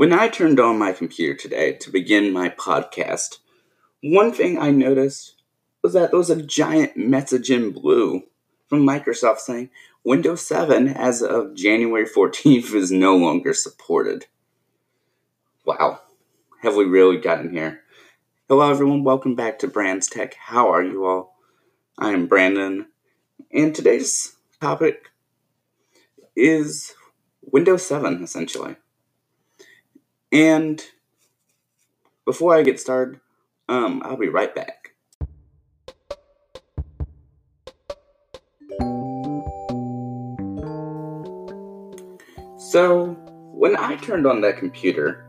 When I turned on my computer today to begin my podcast, one thing I noticed was that there was a giant message in blue from Microsoft saying Windows 7 as of January 14th is no longer supported. Wow, have we really gotten here? Hello, everyone. Welcome back to Brands Tech. How are you all? I am Brandon, and today's topic is Windows 7, essentially. And before I get started, um, I'll be right back. So, when I turned on that computer,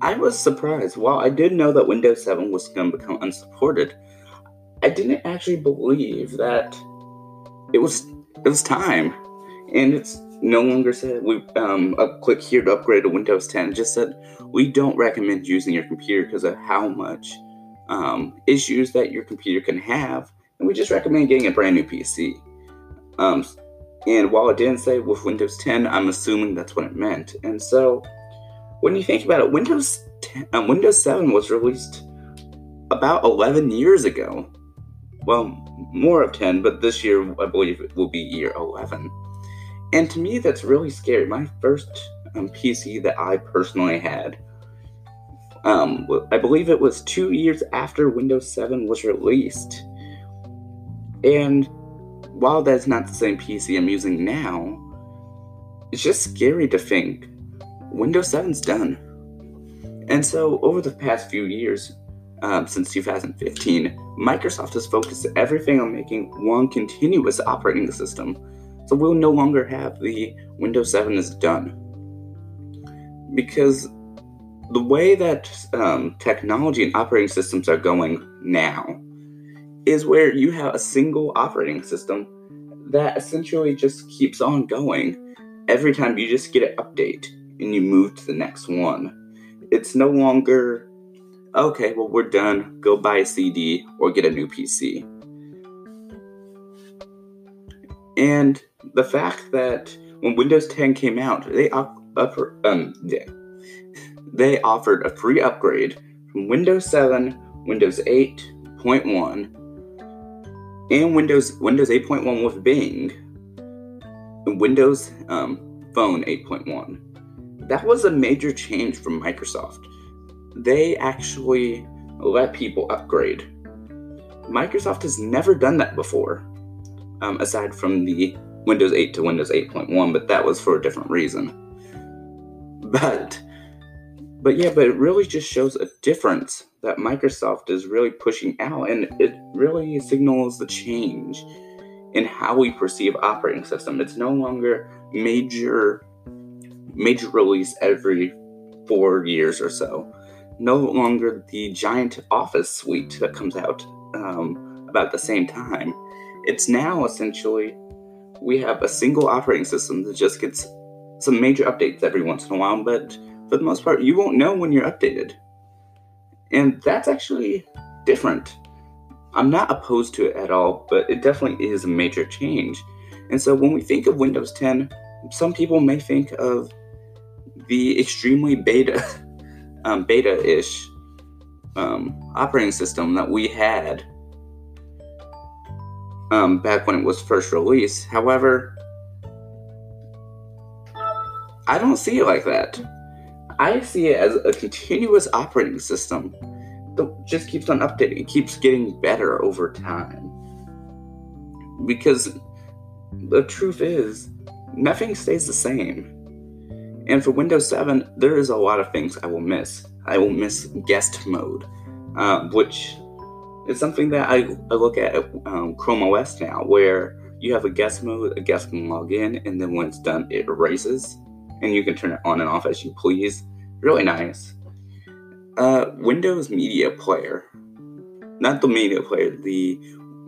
I was surprised. While I did know that Windows 7 was going to become unsupported, I didn't actually believe that it was it was time. And it's no longer said we um a click here to upgrade to Windows 10. It just said we don't recommend using your computer because of how much um, issues that your computer can have, and we just recommend getting a brand new PC. Um, and while it didn't say with Windows 10, I'm assuming that's what it meant. And so, when you think about it, Windows 10, um, Windows 7 was released about 11 years ago. Well, more of 10, but this year I believe it will be year 11. And to me, that's really scary. My first um, PC that I personally had, um, I believe it was two years after Windows 7 was released. And while that's not the same PC I'm using now, it's just scary to think Windows 7's done. And so, over the past few years, um, since 2015, Microsoft has focused everything on making one continuous operating system so we'll no longer have the Windows 7 is done. Because the way that um, technology and operating systems are going now is where you have a single operating system that essentially just keeps on going every time you just get an update and you move to the next one. It's no longer, okay, well, we're done, go buy a CD or get a new PC. And the fact that when Windows 10 came out, they up, up um yeah, they offered a free upgrade from Windows 7, Windows 8.1, and Windows Windows 8.1 with Bing, and Windows um, Phone 8.1. That was a major change from Microsoft. They actually let people upgrade. Microsoft has never done that before, um, aside from the Windows 8 to Windows 8.1, but that was for a different reason. But but yeah, but it really just shows a difference that Microsoft is really pushing out and it really signals the change in how we perceive operating system. It's no longer major major release every 4 years or so. No longer the giant office suite that comes out um, about the same time. It's now essentially we have a single operating system that just gets some major updates every once in a while, but for the most part, you won't know when you're updated. And that's actually different. I'm not opposed to it at all, but it definitely is a major change. And so when we think of Windows 10, some people may think of the extremely beta, um, beta-ish um, operating system that we had um, back when it was first released. However, I don't see it like that. I see it as a continuous operating system that just keeps on updating. It keeps getting better over time. Because the truth is, nothing stays the same. And for Windows 7, there is a lot of things I will miss. I will miss guest mode, uh, which it's something that I, I look at um, Chrome OS now, where you have a guest mode, a guest can log in, and then when it's done, it erases, and you can turn it on and off as you please. Really nice. Uh, Windows Media Player, not the media player, the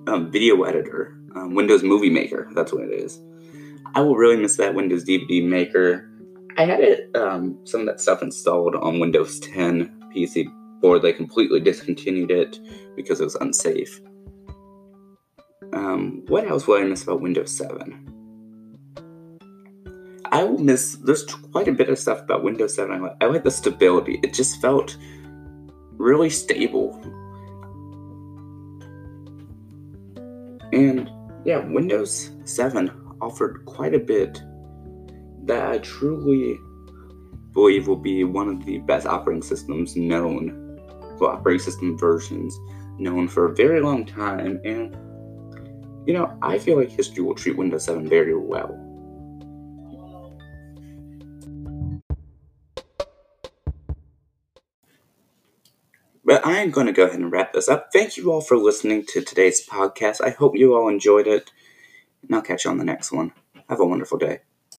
um, video editor, um, Windows Movie Maker. That's what it is. I will really miss that Windows DVD Maker. I had it um, some of that stuff installed on Windows 10 PC or they completely discontinued it because it was unsafe. Um, what else will I miss about Windows 7? I will miss. There's quite a bit of stuff about Windows 7. I like, I like the stability. It just felt really stable. And yeah, Windows 7 offered quite a bit that I truly believe will be one of the best operating systems known, operating system versions known for a very long time. And, you know, I feel like history will treat Windows 7 very well. But I am going to go ahead and wrap this up. Thank you all for listening to today's podcast. I hope you all enjoyed it, and I'll catch you on the next one. Have a wonderful day.